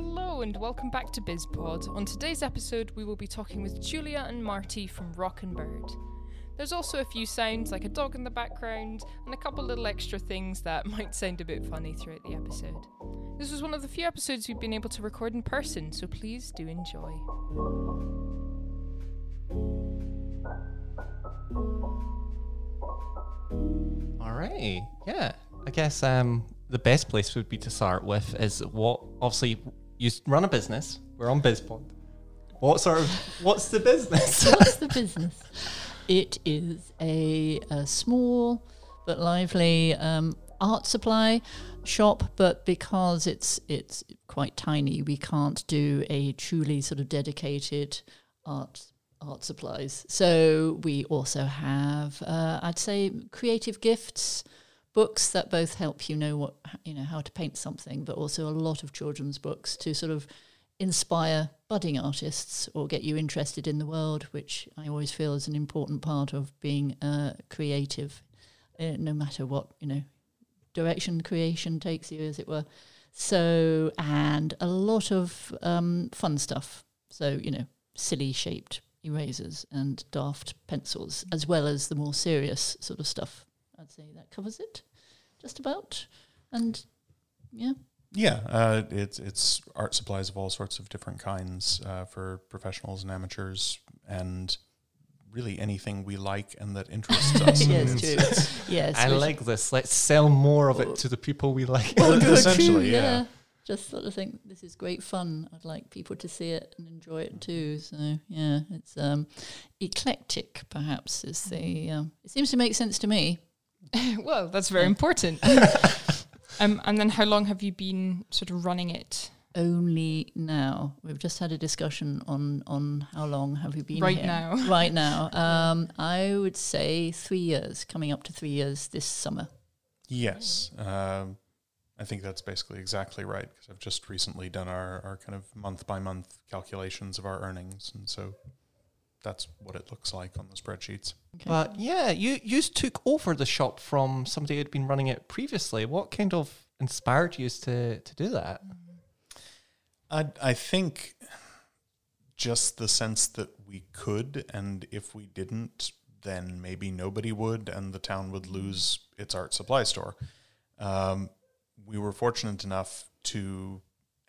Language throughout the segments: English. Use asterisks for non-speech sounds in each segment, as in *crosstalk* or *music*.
Hello and welcome back to BizPod. On today's episode, we will be talking with Julia and Marty from Rock and Bird. There's also a few sounds like a dog in the background and a couple little extra things that *laughs* might sound a bit funny throughout the episode. This was one of the few episodes we've been able to record in person, so please do enjoy. All right. Yeah. I guess um, the best place would be to start with is what obviously you run a business. We're on BizPod. What sort of what's the business? *laughs* What's the business? It is a, a small but lively um, art supply shop, but because it's it's quite tiny, we can't do a truly sort of dedicated art art supplies. So we also have, uh, I'd say, creative gifts, books that both help you know what you know how to paint something, but also a lot of children's books to sort of inspire budding artists or get you interested in the world, which I always feel is an important part of being uh, creative, uh, no matter what you know direction creation takes you, as it were. So, and a lot of um, fun stuff. So, you know, silly shaped erasers and daft pencils, as well as the more serious sort of stuff. I'd say that covers it, just about. And yeah, Yeah, uh, it's it's art supplies of all sorts of different kinds uh, for professionals and amateurs, and really anything we like and that interests *laughs* us. yes, true. it's- Yes, I like this. Let's sell more of it to the people we like. Well, *laughs* true, essentially, yeah. Just sort of think this is great fun. I'd like people to see it and enjoy it too. So yeah, it's um, eclectic. Perhaps is the. Um, it seems to make sense to me. *laughs* well, that's very important. *laughs* um, and then how long have you been sort of running it? Only now we've just had a discussion on on how long have you been Right here? now. *laughs* Right now, um, I would say three years. Coming up to three years this summer. yes, um, I think that's basically exactly right because I've just recently done our, our kind of month by month calculations of our earnings, and so that's what it looks like on the spreadsheets. Okay. But yeah, you you took over the shop from somebody who'd been running it previously. What kind of inspired you to to do that? I I think just the sense that we could, and if we didn't, then maybe nobody would, and the town would lose its art supply store. Um, we were fortunate enough to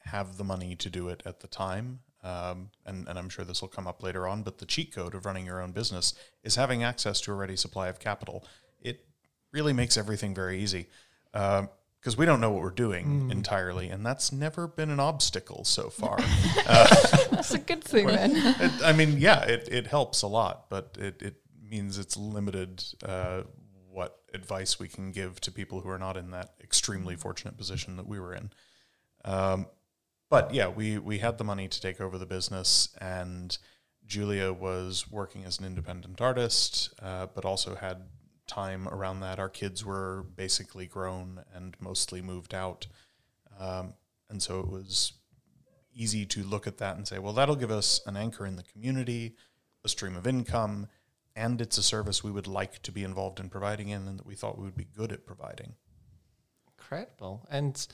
have the money to do it at the time. Um, and, and I'm sure this will come up later on, but the cheat code of running your own business is having access to a ready supply of capital. It really makes everything very easy because we don't know what we're doing entirely, and that's never been an obstacle so *laughs* far. That's a good thing then. it, I mean, yeah, it, it helps a lot, but it, it means it's limited uh, what advice we can give to people who are not in that extremely fortunate position that we were in. Um, but yeah, we, we had the money to take over the business, and Julia was working as an independent artist, uh, but also had time around that. Our kids were basically grown and mostly moved out. Um, and so it was easy to look at that and say, well, that'll give us an anchor in the community, a stream of income, and it's a service we would like to be involved in providing in and that we thought we would be good at providing. Incredible. And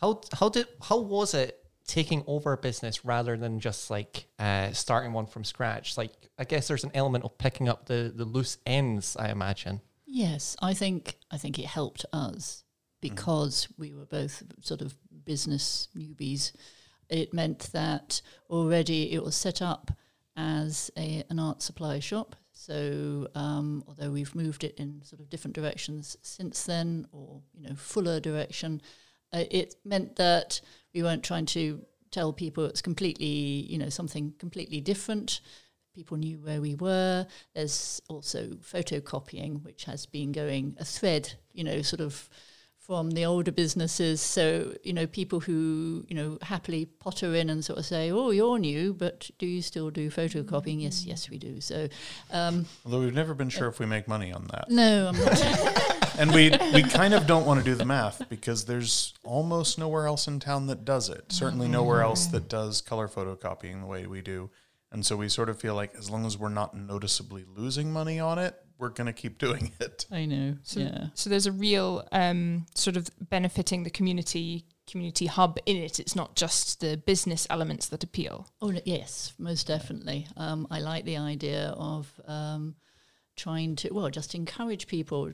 how how did how was it taking over a business rather than just like uh, starting one from scratch? Like I guess there's an element of picking up the the loose ends. I imagine. Yes, I think I think it helped us because we were both sort of business newbies. It meant that already it was set up as a, an art supply shop. So um, although we've moved it in sort of different directions since then, or you know fuller direction, uh, it meant that we weren't trying to tell people it's completely you know something completely different people knew where we were. There's also photocopying, which has been going a thread, you know, sort of from the older businesses. So, you know, people who, you know, happily potter in and sort of say, oh, you're new, but do you still do photocopying? Yes, yes, we do. So, um, Although we've never been sure if we make money on that. no, I'm not. *laughs* And we, we kind of don't want to do the math because there's almost nowhere else in town that does it. Certainly nowhere else that does color photocopying the way we do. And so we sort of feel like as long as we're not noticeably losing money on it, we're going to keep doing *laughs* it. I know. So, yeah. so there's a real um, sort of benefiting the community community hub in it. It's not just the business elements that appeal. Oh yes, most definitely. Um, I like the idea of um, trying to well just encourage people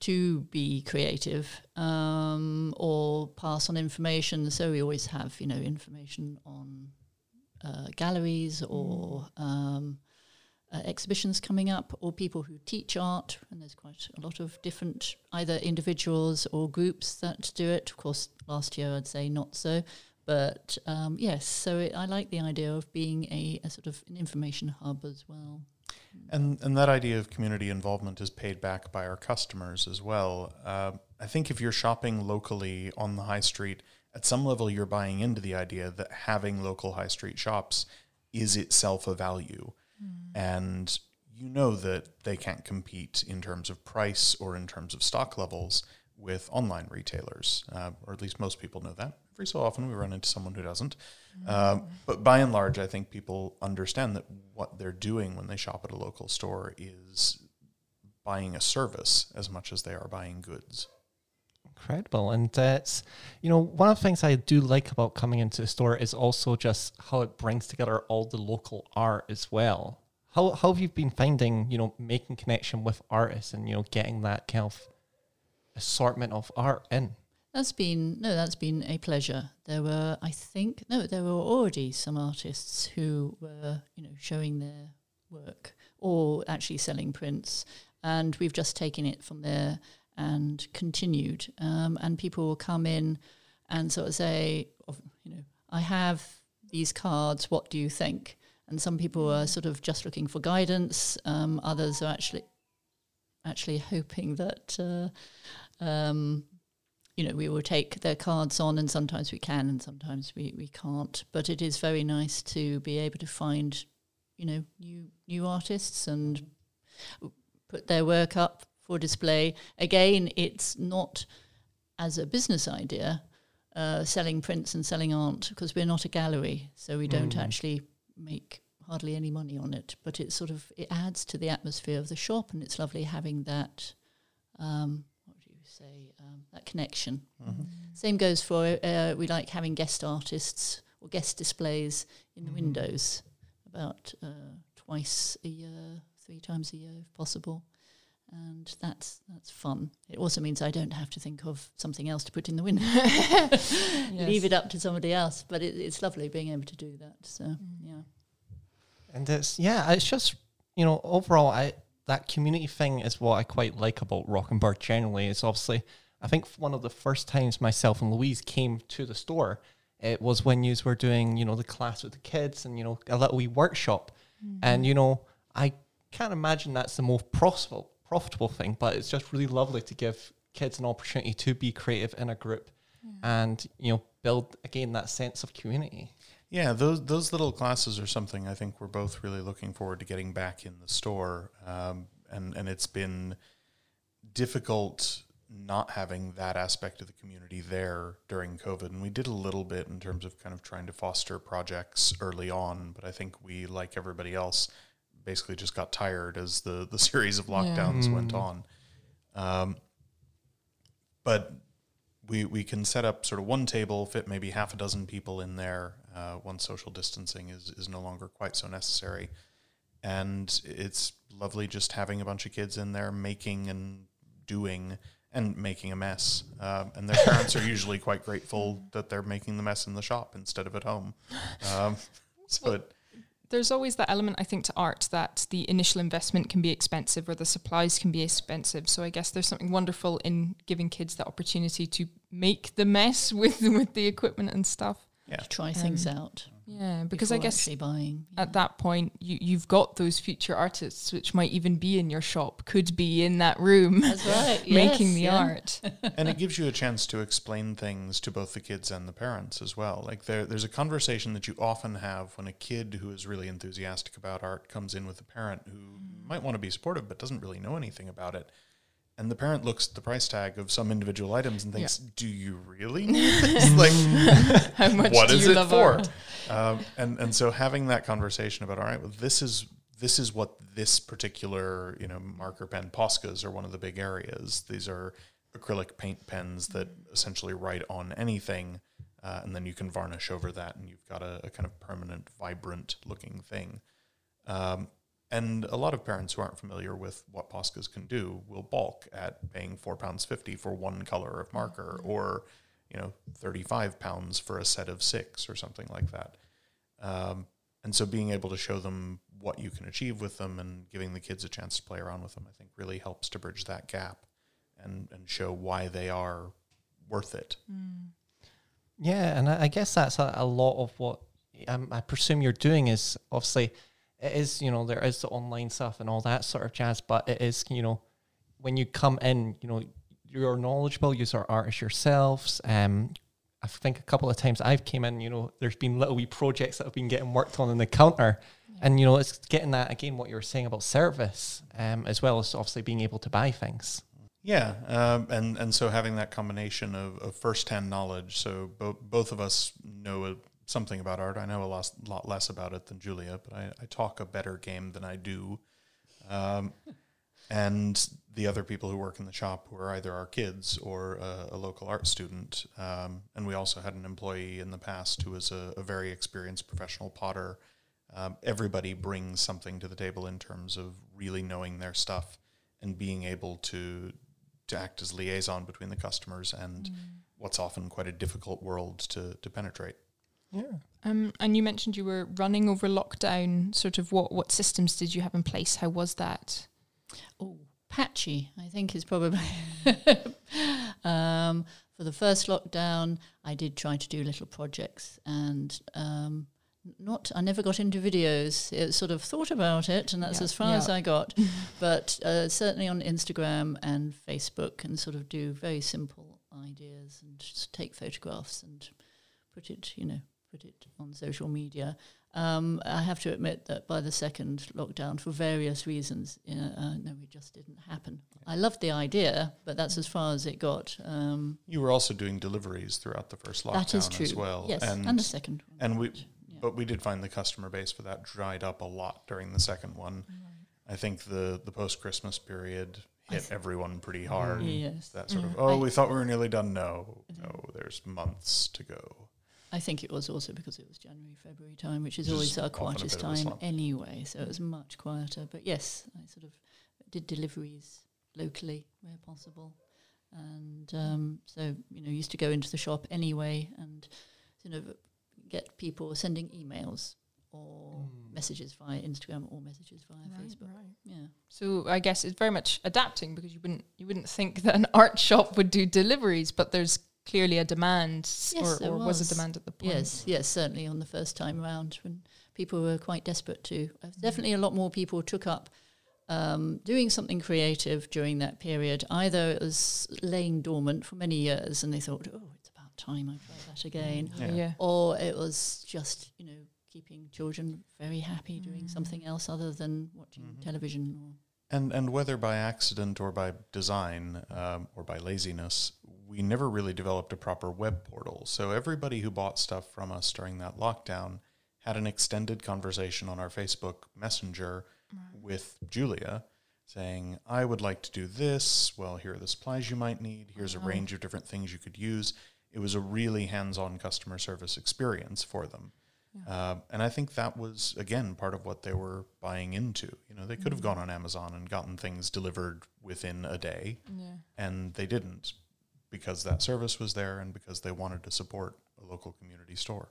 to be creative um, or pass on information. So we always have you know information on uh, galleries or um, uh, exhibitions coming up or people who teach art. And there's quite a lot of different either individuals or groups that do it. Of course last year i'd say not so. But um, yes so it, i like the idea of being a, a sort of an information hub as well And and that idea of community involvement is paid back by our customers as well. Uh, I think if you're shopping locally on the high street, at some level you're buying into the idea that having local high street shops is itself a value, and you know that they can't compete in terms of price or in terms of stock levels with online retailers, uh, or at least most people know that. Every so often we run into someone who doesn't. Um, but by and large, I think people understand that what they're doing when they shop at a local store is buying a service as much as they are buying goods. Incredible. And it's, you know, one of the things I do like about coming into the store is also just how it brings together all the local art as well. How, how have you been finding, you know, making connection with artists and, you know, getting that kind of assortment of art in? That's been no, that's been a pleasure. There were, I think, no, there were already some artists who were, you know, showing their work or actually selling prints, and we've just taken it from there and continued. Um, and people will come in and sort of say, you know, I have these cards. What do you think? And some people are sort of just looking for guidance. Um, others are actually actually hoping that. Uh, um, you know, we will take their cards on, and sometimes we can, and sometimes we, we can't. But it is very nice to be able to find, you know, new new artists and put their work up for display. Again, it's not as a business idea, uh, selling prints and selling art because we're not a gallery, so we don't Mm. actually make hardly any money on it. But it sort of it adds to the atmosphere of the shop, and it's lovely having that. Um, what do you say? Um, that connection. Same goes for uh, we like having guest artists or guest displays in the Mhm. windows about uh, twice a year, three times a year if possible. And that's that's fun. It also means I don't have to think of something else to put in the window. *laughs* Leave it up to somebody else. But it, it's lovely being able to do that. So yeah. And it's yeah, it's just you know overall, I that community thing is what I quite like about Rockenberg generally. It's obviously I think one of the first times myself and Louise came to the store, it was when you were doing you know the class with the kids and you know a little wee workshop, mm-hmm. and you know I can't imagine that's the most profitable profitable thing, but it's just really lovely to give kids an opportunity to be creative in a group, and you know build again that sense of community. Yeah, those those little classes are something I think we're both really looking forward to getting back in the store, um, and and it's been difficult not having that aspect of the community there during COVID. And we did a little bit in terms of kind of trying to foster projects early on, but I think we, like everybody else, basically just got tired as the the *laughs* series of lockdowns went Mm. on. Um, but we we can set up sort of one table, fit maybe half a dozen people in there. Uh, once social distancing is is no longer quite so necessary, and it's lovely just having a bunch of kids in there making and doing and making a mess. Um, and their parents are *laughs* usually quite grateful that they're making the mess in the shop instead of at home. Um, *laughs* so it, There's always that element, I think, to art that the initial investment can be expensive or the supplies can be expensive. So I guess there's something wonderful in giving kids the opportunity to make the mess *laughs* with with the equipment and stuff. yeah, To try things Um, out. Yeah, because I guess buying. yeah. at that point you you've got those future artists which might even be in your shop, could be in that room That's *laughs* right. *laughs* making yes, the yeah. art. *laughs* and it gives you a chance to explain things to both the kids and the parents as well. Like there, there's a conversation that you often have when a kid who is really enthusiastic about art comes in with a parent who mm. might want to be supportive but doesn't really know anything about it. And the parent looks at the price tag of some individual items and thinks, "Do you really *laughs* need this? *laughs* like, *laughs* How much what do is you it love for?" Um, and and so having that conversation about, all right, well, this is this is what this particular you know marker pen Poscas are one of the big areas. These are acrylic paint pens that essentially write on anything, uh, and then you can varnish over that, and you've got a, a kind of permanent, vibrant looking thing. Um, and a lot of parents who aren't familiar with what Poscas can do will balk at paying four pounds fifty for one color of marker, or you know, thirty-five pounds for a set of six, or something like that. Um, and so, being able to show them what you can achieve with them and giving the kids a chance to play around with them, I think, really helps to bridge that gap and and show why they are worth it. Yeah, and I, I guess that's a, a lot of what um, I presume you're doing is obviously it is you know there is the online stuff and all that sort of jazz, but it is you know when you come in, you know you're knowledgeable, you are artists yourselves. Um, I think a couple of times I've came in, you know, there's been little wee projects that have been getting worked on in the counter, and you know it's getting that again what you were saying about service, um, as well as obviously being able to buy things. Yeah, um, and and so having that combination of, of first-hand knowledge. So bo- both of us know a, something about art. I know a lot, lot less about it than Julia, but I, I talk a better game than I do. Um, *laughs* and the other people who work in the shop who are either our kids or a, a local art student. Um, and we also had an employee in the past who was a, a very experienced professional potter. Um, everybody brings something to the table in terms of really knowing their stuff and being able to to act as liaison between the customers and what's often quite a difficult world to to penetrate. Yeah. Um, and you mentioned you were running over lockdown. Sort of what what systems did you have in place? How was that? Oh, patchy, I think is probably. *laughs* um, for the first lockdown, I did try to do little projects and um, not. I never got into videos. It sort of thought about it, and that's Yeah, as far yeah. as I got. *laughs* but uh, certainly on Instagram and Facebook, and sort of do very simple ideas and just take photographs and put it, you know, put it on social media. Um, I have to admit that by the second lockdown, for various reasons, you know, uh, no, it just didn't happen. I loved the idea, but that's as far as it got. Um, You were also doing deliveries throughout the first lockdown that is true. as well. Yes, and, and the second one. and we yeah. but we did find the customer base for that dried up a lot during the second one. I think the the post Christmas period hit everyone pretty hard. Yes. That sort of oh, I- we thought we were nearly done. No, no, there's months to go. I think it was also because it was January, February time, which is Which is always our quietest bit of a time anyway. So it was much quieter. But yes, I sort of did deliveries locally where possible, and um, so you know used to go into the shop anyway and you know, get people sending emails or messages via Instagram or messages via Facebook. Yeah. So I guess it's very much adapting because you wouldn't you wouldn't think that an art shop would do deliveries, but there's clearly a demand, Yes, or, or was. was. a demand at the point. Yes, yes, certainly on the first time round when people were quite desperate to. Uh, definitely a lot more people took up um, doing something creative during that period. Either it was laying dormant for many years and they thought, oh, it's about time I try that again. Yeah. Yeah. Or it was just, you know, keeping children very happy doing something else other than watching Mhm. television or And and whether by accident or by design um, or by laziness, we never really developed a proper web portal. So everybody who bought stuff from us during that lockdown had an extended conversation on our Facebook Messenger with Julia saying, I would like to do this. Well, here are the supplies you might need. Here's a range of different things you could use. It was a really hands on customer service experience for them. Um, and I think that was, again, part of what they were buying into. You know, they could have gone on Amazon and gotten things delivered within a day, Yeah. and they didn't because that service was there and because they wanted to support a local community store.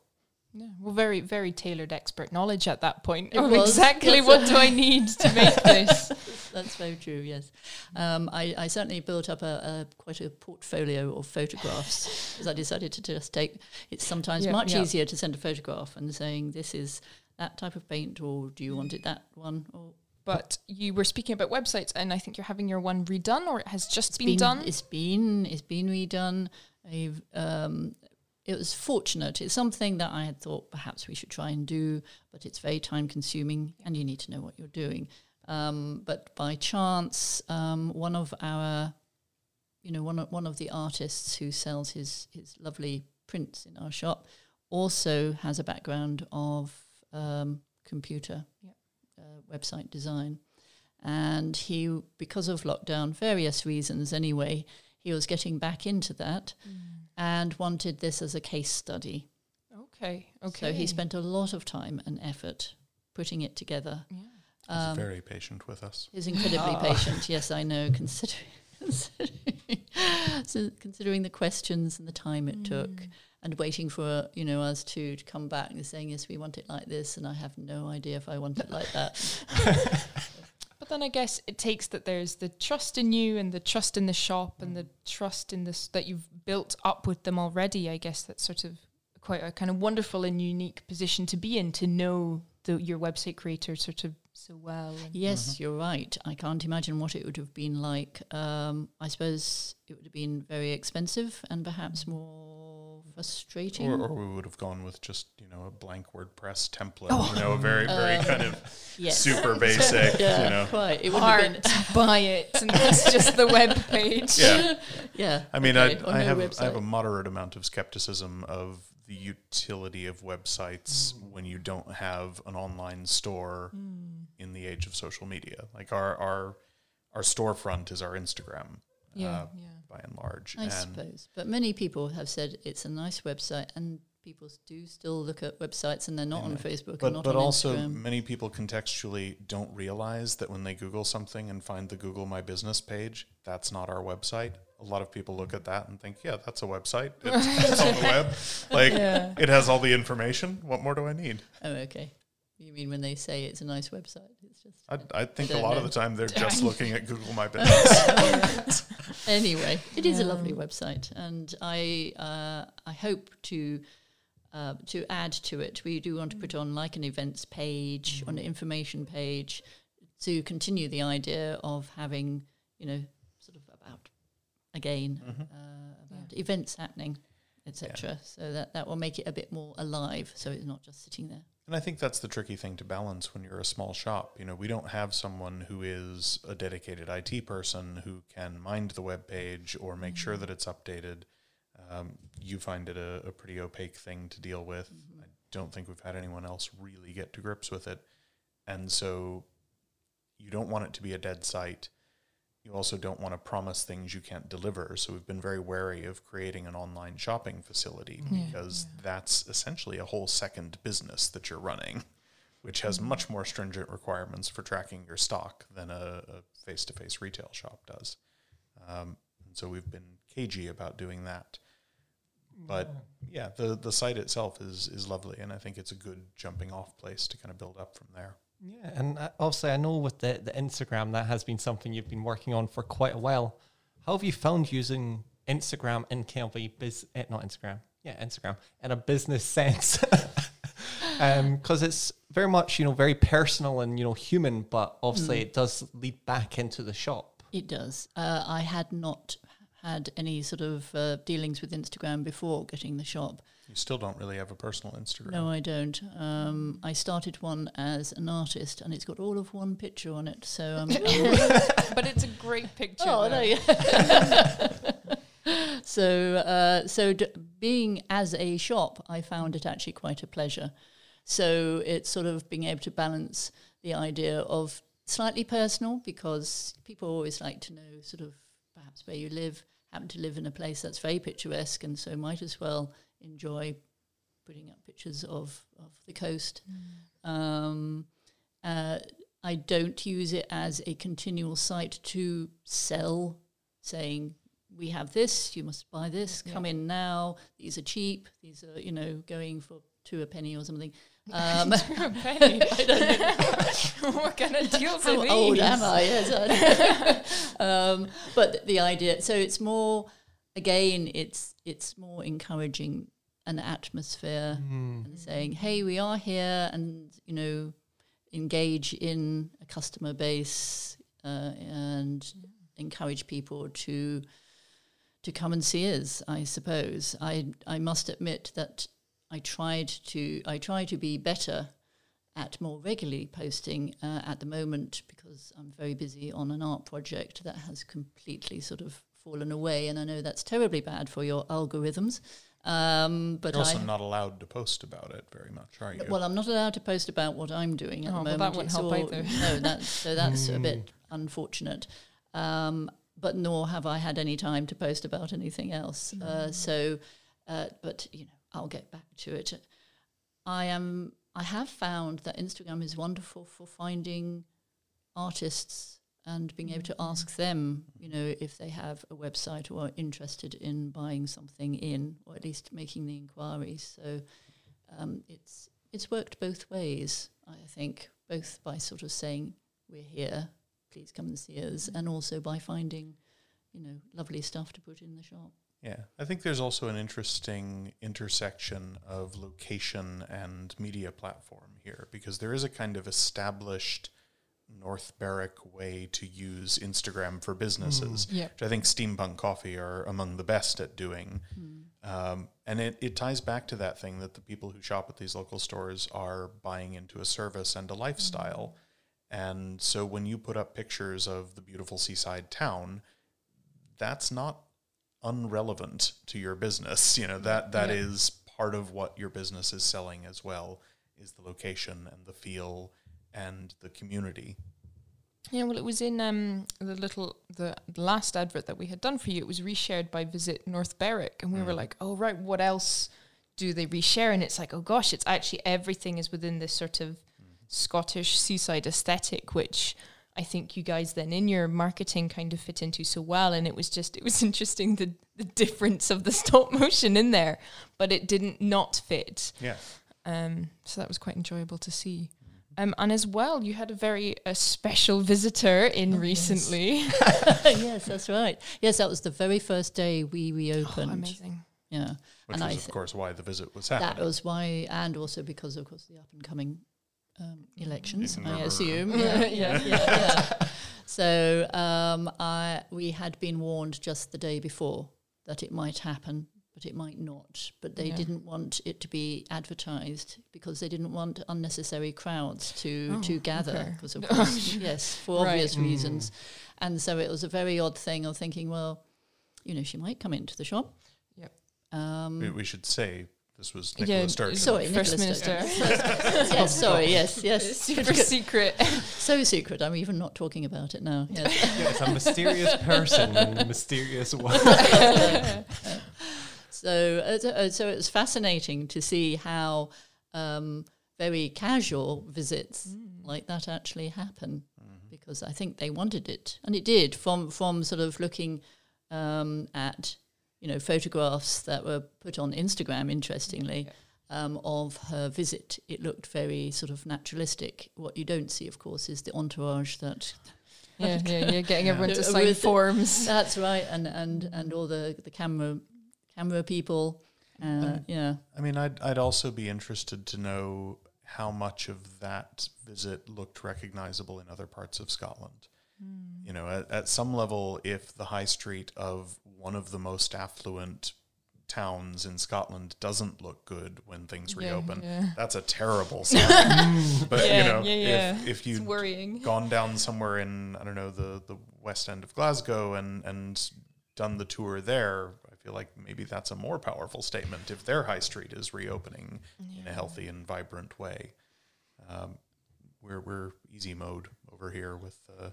Yeah. Well, very, very tailored expert knowledge at that point It of was, exactly yes. *laughs* what do I need to make this. That's very true. Yes, um, I, I certainly built up a, a quite a portfolio of photographs *laughs* because I decided to just take. It's sometimes Yeah, much yeah. easier to send a photograph and saying this is that type of paint, or do you want it that one? Or But you were speaking about websites, and I think you're having your one redone, or it has just it's been, done. It's been it's been redone. I've, um, it was fortunate. It's something that I had thought perhaps we should try and do, but it's very time consuming, and you need to know what you're doing. Um, but by chance, um, one of our, you know, one of, one of the artists who sells his his lovely prints in our shop also has a background of um, computer Yep. Website design, and he, because of lockdown, various reasons anyway, he was getting back into that Mm. and wanted this as a case study. Okay. Okay. So he spent a lot of time and effort putting it together. Yeah. He's Um, very patient with us. He's incredibly *laughs* Ah. patient. Yes, I know. Considering *laughs* considering, so considering the questions and the time it took, Mm. And waiting for you know us to, to come back and saying yes, we want it like this, and I have no idea if I want it like that. *laughs* But then I guess it takes that there's the trust in you and the trust in the shop and the trust in this that you've built up with them already. I guess that's sort of quite a kind of wonderful and unique position to be in to know the, your website creator sort of so well. And Yes, you're right. I can't imagine what it would have been like. Um, I suppose it would have been very expensive and perhaps more frustrating. Or, or we would have gone with just, you know, a blank WordPress template, Oh. you know, a very, very Uh, kind of *laughs* yes. super *laughs* basic, yeah, you know. quite. It would have been. *laughs* Buy it, and that's just the web page. Yeah. Yeah. I mean, okay, I, I, no have, I have a moderate amount of skepticism of the utility of websites Mm. when you don't have an online store Mm. in the age of social media. Like our our our storefront is our Instagram, Yeah, uh, yeah. By and large. I and suppose. But many people have said it's a nice website, and people do still look at websites, and they're not on. Facebook and but not but on also Instagram. many people contextually don't realize that when they Google something and find the Google My Business page, that's not our website. A lot of people look at that and think, yeah, that's a website. It's, it's on the *laughs* web. Like Yeah. it has all the information. What more do I need? Oh, okay. You mean when they say it's a nice website? It's just I, I think a don't lot of the time they're just looking at Google My *laughs* Business. *laughs* anyway. It is a lovely website, and I uh, I hope to. Uh, to add to it, we do want to put on like an events page, on an information page, to continue the idea of having, you know, sort of about again Mm-hmm. uh, about events happening, etc. So that that will make it a bit more alive. So it's not just sitting there. And I think that's the tricky thing to balance when you're a small shop. You know, we don't have someone who is a dedicated IT person who can mind the web page or make sure that it's updated. Um, you find it a, a pretty opaque thing to deal with. I don't think we've had anyone else really get to grips with it. And so you don't want it to be a dead site. You also don't want to promise things you can't deliver. So we've been very wary of creating an online shopping facility Yeah, because that's essentially a whole second business that you're running, which has much more stringent requirements for tracking your stock than a face to face retail shop does. Um, and so we've been cagey about doing that. But yeah, the, the site itself is, is lovely. And I think it's a good jumping off place to kind of build up from there. Yeah, and uh, obviously, I know with the, the Instagram that has been something you've been working on for quite a while. How have you found using Instagram in kind of a biz, not Instagram, yeah, Instagram in a business sense? *laughs* Because it's very much you know very personal and you know human, but obviously it does lead back into the shop. It does. Uh, I had not had any sort of uh, dealings with Instagram before getting the shop. You still don't really have a personal Instagram. No, I don't. Um, I started one as an artist, and it's got all of one picture on it. So um, *laughs* but it's a great picture. oh, though. no, *laughs* so, uh, so d- being as a shop, I found it actually quite a pleasure. So it's sort of being able to balance the idea of slightly personal because people always like to know sort of perhaps where you live, happen to live in a place that's very picturesque, and so might as well enjoy putting up pictures of, of the coast. Um, uh, I don't use it as a continual site to sell, saying, we have this, you must buy this, come in now, these are cheap, these are, you know, going for two a penny or something. *laughs* Um, a *laughs* penny. *laughs* what kind of deals are how these? old am I? Yes, I um, but the idea, so it's more, again, it's it's more encouraging an atmosphere and saying, "Hey, we are here," and you know, engage in a customer base uh, and encourage people to to come and see us. I suppose I I must admit that I tried to I try to be better at more regularly posting uh, at the moment because I'm very busy on an art project that has completely sort of fallen away, and I know that's terribly bad for your algorithms. Um, but You're also I, not allowed to post about it very much, are you? well, I'm not allowed to post about what I'm doing at Oh, the well, moment. that won't It's help all- either. No, that's so *laughs* that's a bit unfortunate. Um, but nor have I had any time to post about anything else. Uh, so, uh, but you know, I'll get back to it. I am. I have found that Instagram is wonderful for finding artists and being able to ask them, you know, if they have a website or are interested in buying something in, or at least making the inquiries. So um, it's it's worked both ways, I think, both by sort of saying we're here, please come and see us, and also by finding, you know, lovely stuff to put in the shop. Yeah, I think there's also an interesting intersection of location and media platform here because there is a kind of established North Berwick way to use Instagram for businesses, mm. Yeah. which I think Steampunk Coffee are among the best at doing. Hmm. Um, and it, it ties back to that thing that the people who shop at these local stores are buying into a service and a lifestyle. Mm. And so when you put up pictures of the beautiful seaside town, that's not unrelevant to your business. You know, that that Yeah. is part of what your business is selling as well is the location and the feel and the community. Yeah, well, it was in um, the little the, the last advert that we had done for you. It was reshared by Visit North Berwick, and we were like, "Oh, right, what else do they reshare?" And it's like, "Oh gosh, it's actually everything is within this sort of Scottish seaside aesthetic, which I think you guys then in your marketing kind of fit into so well." And it was just it was *laughs* interesting the the difference of the *laughs* stop motion in there, but it didn't not fit. Yeah. Um, so that was quite enjoyable to see. Um, and as well, you had a very a special visitor in Oh, recently. *laughs* *laughs* yes, that's right. Yes, that was the very first day we Oh, reopened. amazing. yeah, Which and was, I of course, why the visit was that happening. was why, and also because, of course, the up and coming um, elections. I November. assume. *laughs* Yeah, yeah, yeah. yeah. So um, I we had been warned just the day before that it might happen, but it might not. But they Yeah. didn't want it to be advertised because they didn't want unnecessary crowds to Oh, to gather. okay. Of *laughs* course, yes, for Right. obvious reasons. And so it was a very odd thing of thinking, well, you know, she might come into the shop. Yep. Um, we, we should say this was Yeah, Nicola Sturgeon. sorry, First Nicola Sturgeon. Minister. *laughs* yes, sorry, yes, yes. *laughs* Super secret. so secret. I'm even not talking about it now. Yes. Yes, a mysterious person in a mysterious way. So, uh, so- uh, it was fascinating to see how um, very casual visits like that actually happen, because I think they wanted it, and it did. From from sort of looking um, at you know photographs that were put on Instagram, interestingly. Um, of her visit, it looked very sort of naturalistic. What you don't see, of course, is the entourage that yeah, yeah, yeah. Getting everyone to *laughs* sign forms. That's right, and and and all the the camera camera people. Uh, yeah, I mean, I'd, I'd also be interested to know how much of that visit looked recognizable in other parts of Scotland. Hmm. You know, at, at some level, if the high street of one of the most affluent towns in Scotland doesn't look good when things Yeah, reopen, yeah. that's a terrible *laughs* sign. but Yeah, you know, yeah, yeah. if if It's you worrying. gone down somewhere in I don't know the the west end of Glasgow and and done the tour there, I feel like maybe that's a more powerful statement if their high street is reopening in a healthy and vibrant way. Um, we're we're easy mode over here with uh,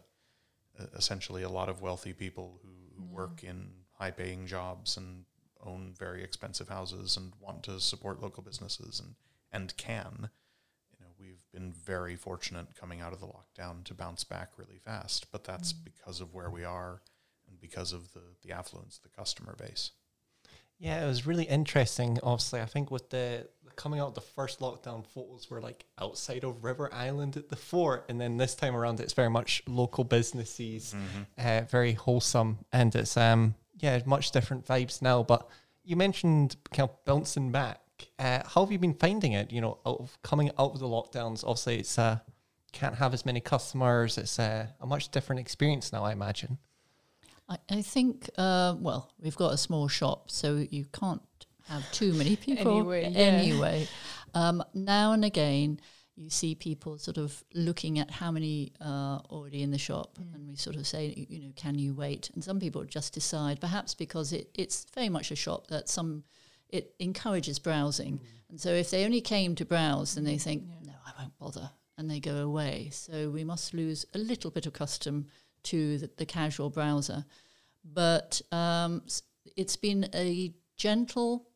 essentially a lot of wealthy people who, who work in high paying jobs and own very expensive houses and want to support local businesses and and can. You know we've been very fortunate coming out of the lockdown to bounce back really fast but that's because of where we are and because of the the affluence of the customer base Yeah, it was really interesting. Obviously, I think with the coming out, the first lockdown photos were like outside of River Island at the fort, and then this time around, it's very much local businesses, uh, very wholesome, and it's um yeah, much different vibes now. But you mentioned kind of bouncing back. Uh, how have you been finding it? You know, out of coming out of the lockdowns, obviously, it's uh can't have as many customers. It's uh, a much different experience now, I imagine. I, I think. Uh, well, we've got a small shop, so you can't have too many *laughs* people Anyway, yeah. anyway. Um, now and again, you see people sort of looking at how many are already in the shop, and we sort of say, you know, can you wait? And some people just decide, perhaps because it, it's very much a shop that some it encourages browsing, and so if they only came to browse, then they think, no, I won't bother, and they go away. So we must lose a little bit of custom to the, the casual browser. but um, it's been a gentle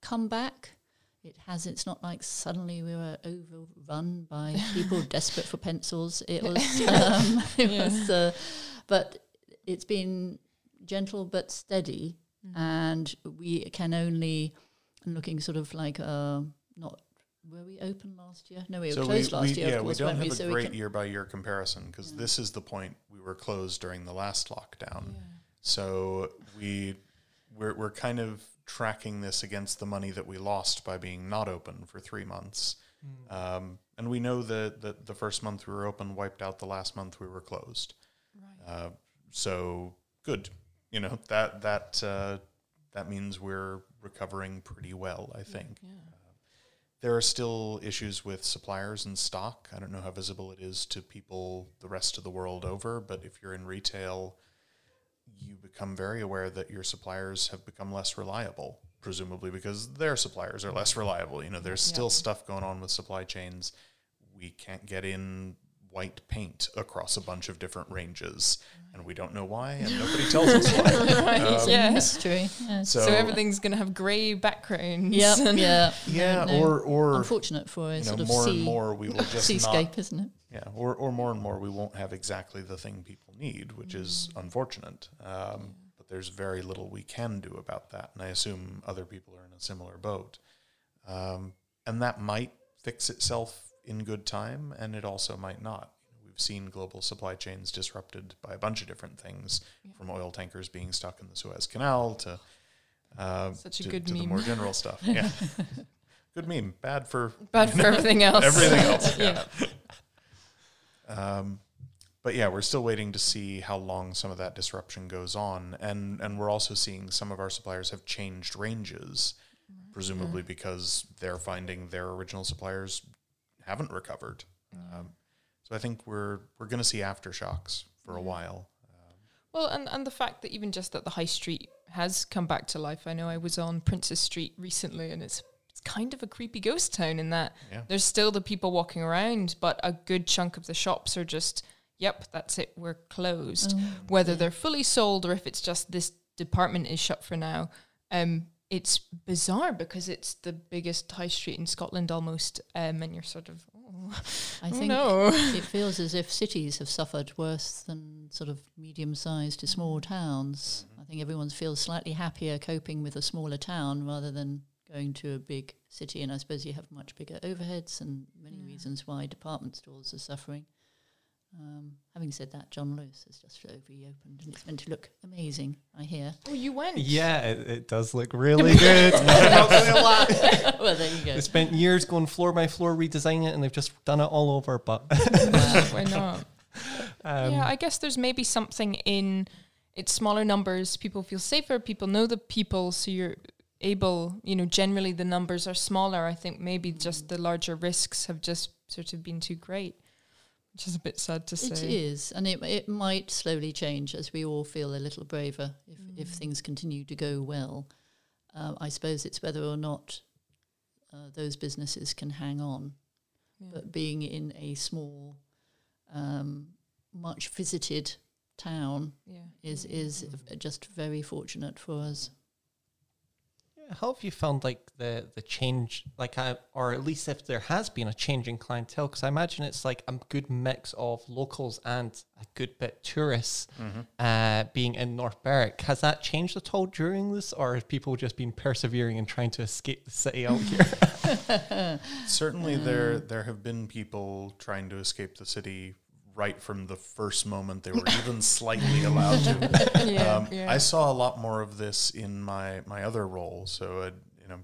comeback. It has. It's not like suddenly we were overrun by people *laughs* desperate for pencils. It was. *laughs* Um, *laughs* it Yeah. was. Uh, but it's been gentle but steady, and we can only. Looking sort of like uh, not. Were we open last year? No, we were So closed we, last we, year. yeah, of course, we don't have we? a So great year by year comparison because this is the point we were closed during the last lockdown. So we we're we're kind of tracking this against the money that we lost by being not open for three months. Um, and we know that, that the first month we were open wiped out the last month we were closed. Uh, so good, you know that that uh, that means we're recovering pretty well. I think. There are still issues with suppliers and stock. I don't know how visible it is to people the rest of the world over, but if you're in retail, you become very aware that your suppliers have become less reliable, presumably because their suppliers are less reliable. You know, there's still stuff going on with supply chains. We can't get in white paint across a bunch of different ranges, and we don't know why, and nobody tells us why. *laughs* it's a Yeah. mystery. Yes. So, So, everything's going to have grey backgrounds. *laughs* Yeah, and- yeah, yeah, No, no. or or unfortunate for a you know, sort of more sea, and more we will *laughs* just not seascape, isn't it? Yeah, or, or more and more, we won't have exactly the thing people need, which is unfortunate. Um, but there's very little we can do about that. And I assume other people are in a similar boat. Um, and that might fix itself in good time, and it also might not. We've seen global supply chains disrupted by a bunch of different things, from oil tankers being stuck in the Suez Canal to uh, Such a to, good to the meme. more general stuff. *laughs* Yeah, good meme. Bad for Bad for everything else. *laughs* everything *laughs* else. yeah. Um, but yeah, we're still waiting to see how long some of that disruption goes on, and and we're also seeing some of our suppliers have changed ranges, presumably because they're finding their original suppliers haven't recovered. Um, so I think we're we're going to see aftershocks for a while. Well, and, and the fact that even just that the high street has come back to life. I know I was on Princes Street recently, and it's it's kind of a creepy ghost town in that Yeah. there's still the people walking around, but a good chunk of the shops are just, yep, that's it, we're closed. Whether they're fully sold or if it's just this department is shut for now, um, it's bizarre because it's the biggest high street in Scotland almost, um, and you're sort of, oh, I oh think no. it feels as if cities have suffered worse than sort of medium-sized to small towns. I think everyone feels slightly happier coping with a smaller town rather than going to a big city. And I suppose you have much bigger overheads and many reasons why department stores are suffering. Um, having said that, John Lewis has just reopened and it's meant to look amazing. I hear. Oh, you went. Yeah, it, it does look really good. *laughs* *laughs* well, there you go. they spent years going floor by floor redesigning it, and they've just done it all over. But *laughs* Why not? um, yeah, I guess there's maybe something in it's smaller numbers. People feel safer. People know the people, so you're able. You know, generally the numbers are smaller. I think maybe just the larger risks have just sort of been too great, which is a bit sad to It say. is, and it it might slowly change as we all feel a little braver if if things continue to go well. Um, I suppose it's whether or not uh, those businesses can hang on. But being in a small, um, much visited town Yeah. is is v- just very fortunate for us. How have you found like the the change, like, uh, or at least if there has been a change in clientele? Because I imagine it's like a good mix of locals and a good bit tourists. Uh, being in North Berwick, has that changed at all during this, or have people just been persevering and trying to escape the city out here? *laughs* Certainly, there there have been people trying to escape the city right from the first moment they were *laughs* even slightly allowed to. *laughs* Yeah, um, yeah. I saw a lot more of this in my my other role. So, uh, you know,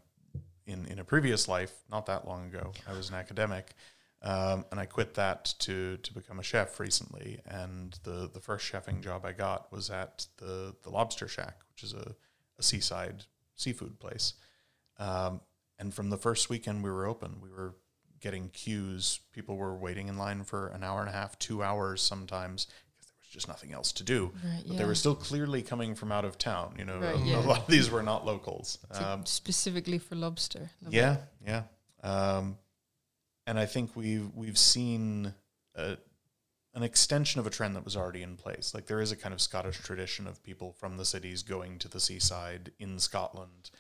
in in a previous life, not that long ago, I was an academic, um, and I quit that to to become a chef recently. And the the first chefing job I got was at the the Lobster Shack, which is a, a seaside seafood place. Um, and from the first weekend we were open, we were getting queues. People were waiting in line for an hour and a half, two hours sometimes, because there was just nothing else to do. Right, But they were still clearly coming from out of town. You know, Right, a, yeah. a lot of these were not locals. Um, specifically for lobster. Yeah, yeah. Um, and I think we've we've seen uh, an extension of a trend that was already in place. Like there is a kind of Scottish tradition of people from the cities going to the seaside in Scotland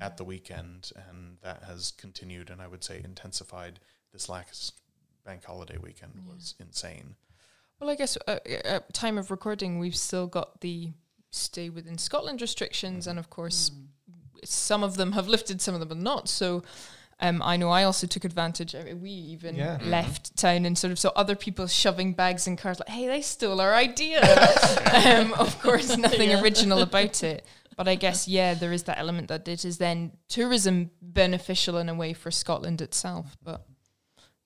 at the weekend, and that has continued and I would say intensified. This last bank holiday weekend was insane. Well, I guess uh, at time of recording, we've still got the stay within Scotland restrictions, and of course, some of them have lifted, some of them have not. So. Um, I know I also took advantage. I mean, we even Yeah. left town and sort of saw other people shoving bags and cars. Like, hey, they stole our idea. *laughs* um, of course, nothing Yeah. original about it. But I guess yeah, there is that element that it is then tourism beneficial in a way for Scotland itself. But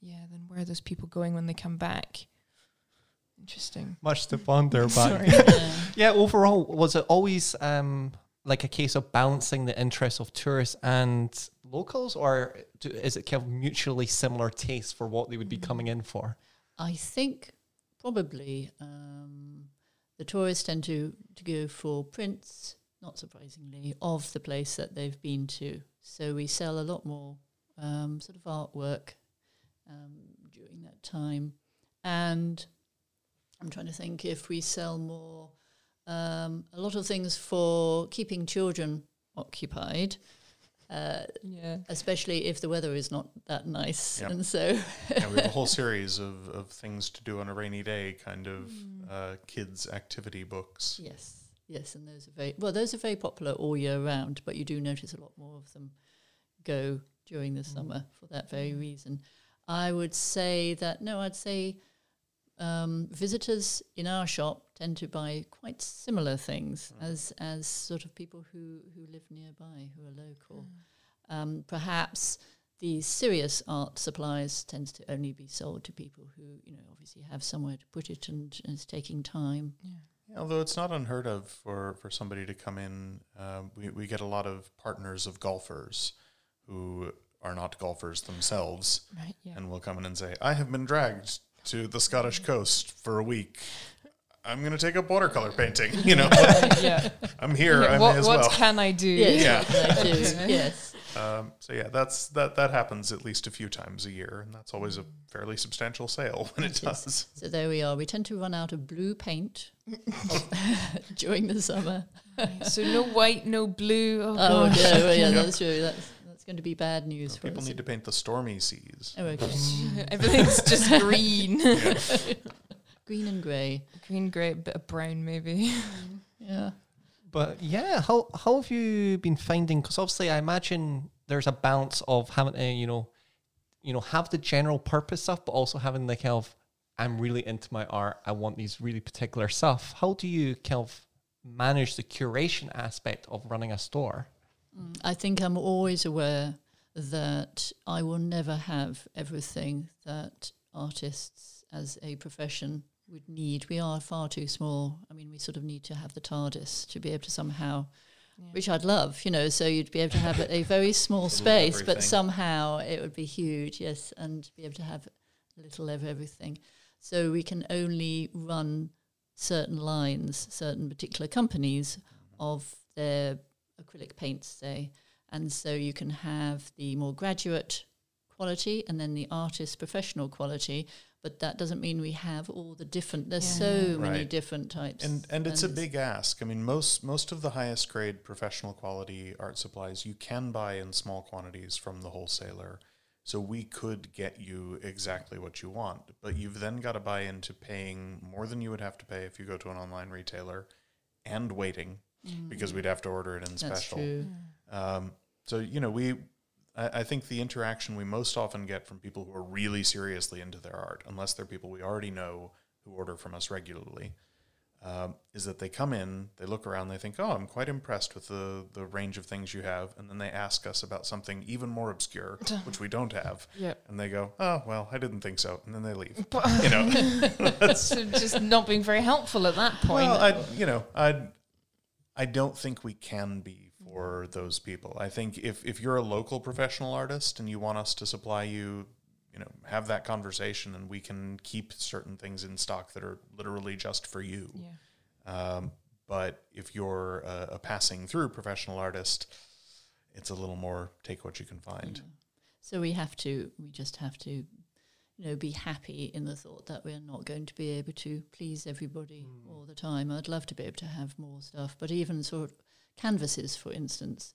yeah, then where are those people going when they come back? Interesting. Much to ponder, but *laughs* Yeah. yeah, overall, was it always um, like a case of balancing the interests of tourists and locals, or do, is it kind of mutually similar taste for what they would be coming in for? I think probably um, the tourists tend to, to go for prints, not surprisingly, of the place that they've been to. So we sell a lot more um, sort of artwork um, during that time. And I'm trying to think if we sell more, um, a lot of things for keeping children occupied. Uh, Yeah. especially if the weather is not that nice, Yeah. and so yeah, we have a whole *laughs* series of, of things to do on a rainy day, kind of uh, kids' activity books. Yes, yes, and those are very well. Those are very popular all year round, but you do notice a lot more of them go during the summer for that very reason. I would say that no, I'd say um, visitors in our shop tend to buy quite similar things as as sort of people who who live nearby who are local. Um, perhaps the serious art supplies tends to only be sold to people who you know obviously have somewhere to put it and, and it's taking time. Yeah, although it's not unheard of for, for somebody to come in, uh, we, we get a lot of partners of golfers who are not golfers themselves Right. Yeah. and will come in and say, I have been dragged to the Scottish coast for a week. I'm going to take up watercolor painting. You *laughs* know, yeah. I'm here. Yeah, I what may as what well. can I do? Yes, Yeah. can I do? yes. Um, so yeah, that's that. That happens at least a few times a year, and that's always a fairly substantial sale *laughs* when it It is. does. So there we are. We tend to run out of blue paint *laughs* *laughs* during the summer. So no white, no blue. Oh, Oh, gosh. no, yeah, Yeah. that's true. That's that's going to be bad news for People us. need to paint the stormy seas. oh, okay. Everything's just green. Green and grey. green, grey, a bit of brown maybe. Yeah. But yeah, how how have you been finding? Because obviously, I imagine there's a balance of having to, you know, you know, have the general purpose stuff, but also having the kind of, I'm really into my art. I want these really particular stuff. How do you kind of manage the curation aspect of running a store? Mm, I think I'm always aware that I will never have everything that artists as a profession would need. We are far too small. I mean, we sort of need to have the TARDIS to be able to somehow, which I'd love, you know, so you'd be able to have a, a very *laughs* small space, everything. but somehow it would be huge, yes, and be able to have a little of everything. So we can only run certain lines, certain particular companies mm-hmm. of their acrylic paints, say. And so you can have the more graduate quality and then the artist professional quality, but that doesn't mean we have all the different. There's Yeah. so many Right. different types, And and it's a big ask. I mean, most most of the highest grade professional quality art supplies you can buy in small quantities from the wholesaler. So we could get you exactly what you want, but you've then got to buy into paying more than you would have to pay if you go to an online retailer, and waiting because we'd have to order it in That's special. true. Um, so you know, we I, I think the interaction we most often get from people who are really seriously into their art, unless they're people we already know who order from us regularly, um, is that they come in, they look around, they think, "Oh, I'm quite impressed with the the range of things you have," and then they ask us about something even more obscure, *laughs* which we don't have, Yeah. and they go, "Oh, well, I didn't think so," and then they leave. *laughs* You know, *laughs* so just not being very helpful at that point. Well, I you know I I don't think we can be for those people. I think if if you're a local professional artist and you want us to supply you, you know, have that conversation and we can keep certain things in stock that are literally just for you. yeah. Um, but if you're a, a passing through professional artist, it's a little more take what you can find. So we have to, we just have to, you you know, be happy in the thought that we're not going to be able to please everybody all the time. I'd love to be able to have more stuff, but even sort of canvases, for instance,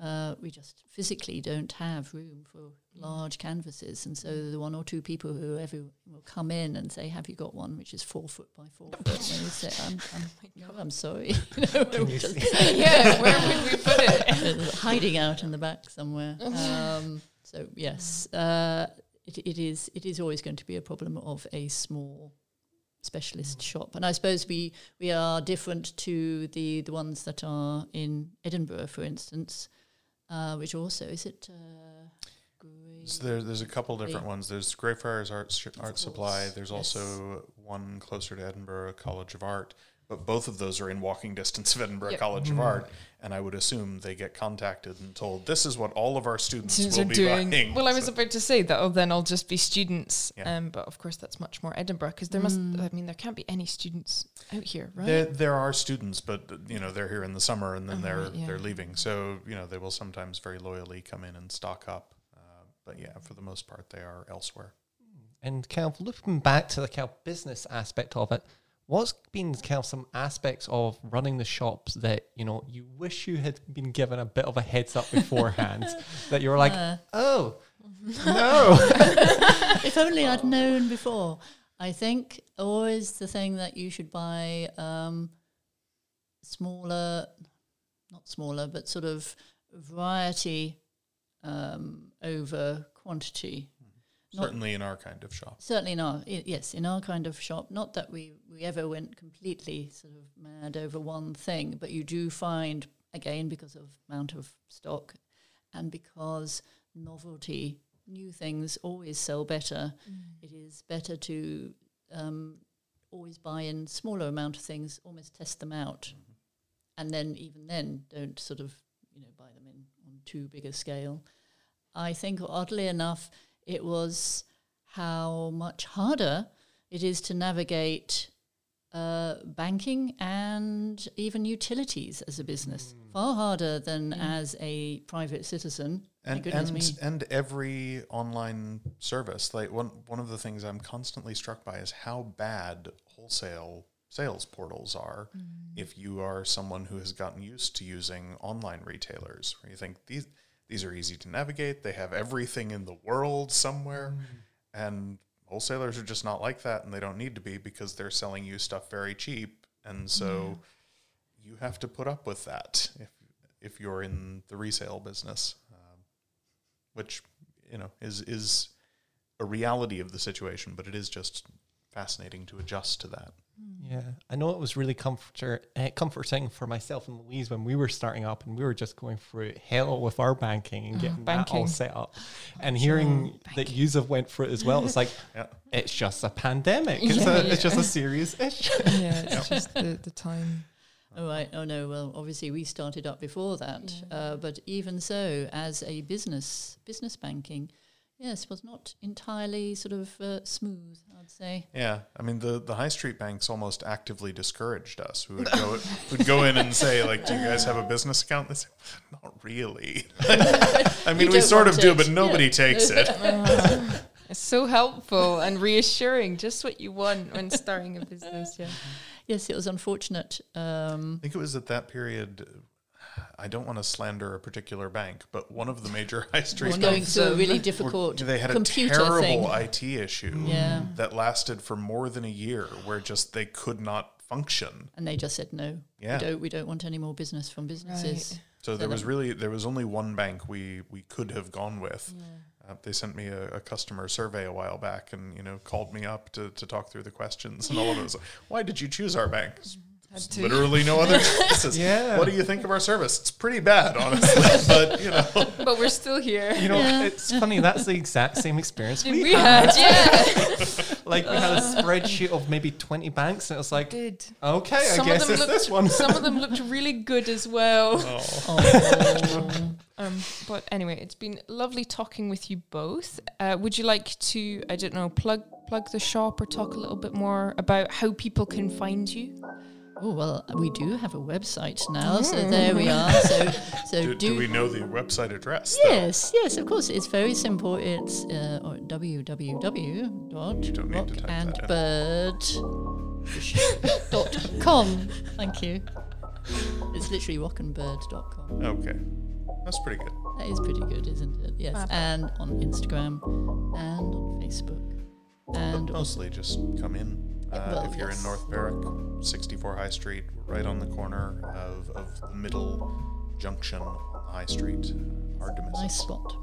uh, we just physically don't have room for large canvases, and so the one or two people who ever will come in and say, "Have you got one?" which is four foot by four foot, *laughs* and we say, "I'm, I'm, *laughs* no, I'm sorry," *laughs* you know, just- yeah, where would we put it? hiding out in the back somewhere. Um, so yes, uh, it, it is. It is always going to be a problem of a small specialist shop, and I suppose we we are different to the the ones that are in Edinburgh, for instance, uh, which also is it. Uh, Grey- So there, there's a couple different ones. There's Greyfriars Art Art Supply. There's yes. also one closer to Edinburgh College of Art, but both of those are in walking distance of Edinburgh Yep. College of Art. And I would assume they get contacted and told, "This is what all of our students Students will are be doing. buying." Well, I was So- about to say that. Oh, then I'll just be students. Yeah. Um, but of course, that's much more Edinburgh because there must. I mean, there can't be any students out here, right? There, there are students, but uh, you know they're here in the summer and then Oh, they're right, yeah. they're leaving. So you know they will sometimes very loyally come in and stock up. Uh, but yeah, for the most part, they are elsewhere. And kind of looking back to the kind of business aspect of it, what's been kind of some aspects of running the shops that you know you wish you had been given a bit of a heads up beforehand *laughs* that you were like, Uh, oh *laughs* no, *laughs* if only I'd known before. I think always the thing that you should buy um, smaller, not smaller, but sort of variety um, over quantity. Not- Certainly in our kind of shop. Certainly not. i- yes, in our kind of shop. Not that we we ever went completely sort of mad over one thing, but you do find again because of amount of stock, and because novelty, new things always sell better. It is better to um, always buy in smaller amount of things, almost test them out, and then even then don't sort of you know buy them in on too big a scale. I think oddly enough, it was how much harder it is to navigate uh, banking and even utilities as a business. Far harder than as a private citizen. And me. and, and every online service like one one of the things i'm constantly struck by is how bad wholesale sales portals are Mm. if you are someone who has gotten used to using online retailers where you think these these are easy to navigate they have everything in the world somewhere Mm. and wholesalers are just not like that and they don't need to be because they're selling you stuff very cheap and so you have to put up with that if if you're in the resale business, um, which you know is is a reality of the situation, but it is just fascinating to adjust to that. Yeah, I know it was really comforter, uh, comforting for myself and Louise when we were starting up and we were just going through hell with our banking and getting that banking. all set up. And hearing that you have went through it as well, it's like *laughs* Yeah. it's just a pandemic. It's, Yeah, a, it's just a serious issue. yeah, it's *laughs* just the, the time. Oh right. Oh no. Well, obviously we started up before that, uh, but even so, as a business business banking, yes, it was not entirely sort of uh, smooth. I'd say. Yeah, I mean the the high street banks almost actively discouraged us. We would go *laughs* would go in and say like, "Do you guys have a business account?" They say, "Not really." *laughs* I mean, we sort want of do, it. but nobody Yeah. takes it. *laughs* It's so helpful and reassuring. Just what you want when starting a business. Yeah. Yes, it was unfortunate. Um, I think it was at that period. I don't want to slander a particular bank, but one of the major *laughs* high street banks going through a them. really were- difficult they had a computer terrible thing. IT issue Yeah. that lasted for more than a year, where just they could not function. and they just said no. Yeah. We don't. We don't want any more business from businesses. Right. So there was really there was only one bank we we could have gone with. Uh, they sent me a, a customer survey a while back, and you know called me up to, to talk through the questions and all of those. Why did you choose our bank? Had. Literally no other *laughs* choices. Yeah. What do you think of our service? It's pretty bad, honestly, *laughs* but you know. But we're still here. You know, Yeah. it's funny. That's the exact same experience we, we had. had, yeah. *laughs* Like we had a spreadsheet of maybe twenty banks, and it was like, Did. okay, I guess it's looked, this one. Some of them looked really good as well. Oh, Um, but anyway, it's been lovely talking with you both. Uh, would you like to, I don't know, plug plug the shop or talk a little bit more about how people can find you? Oh well, we do have a website now, so there we are. So, so Do, do, do we know the website address? though? Yes, yes, of course. It's very simple. It's uh, or www. dot You don't need to type that in. rockandbird dot com. Thank you. It's literally rockandbird.com. Okay. That's pretty good. That is pretty good, isn't it? Yes. Fab. And on Instagram and on Facebook. And But mostly just come in. Uh, if you're yes. in North Berwick, 64 High Street, right on the corner of, of the middle junction on the High Street. Hard to miss. nice us. spot.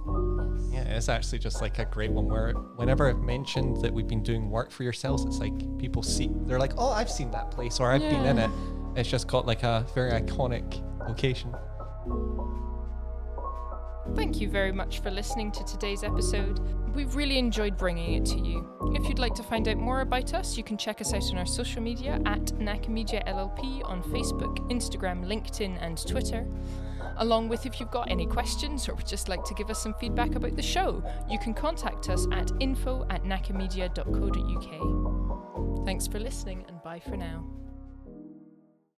Yeah, it's actually just like a great one where whenever I've mentioned that we've been doing work for yourselves, it's like people see, they're like, oh, I've seen that place or I've been in it. It's just got like a very iconic location. Thank you very much for listening to today's episode. We've really enjoyed bringing it to you. If you'd like to find out more about us, you can check us out on our social media at Nakamedia LLP on Facebook, Instagram, LinkedIn, and Twitter. Along with if you've got any questions or would just like to give us some feedback about the show, you can contact us at info at. Thanks for listening and bye for now.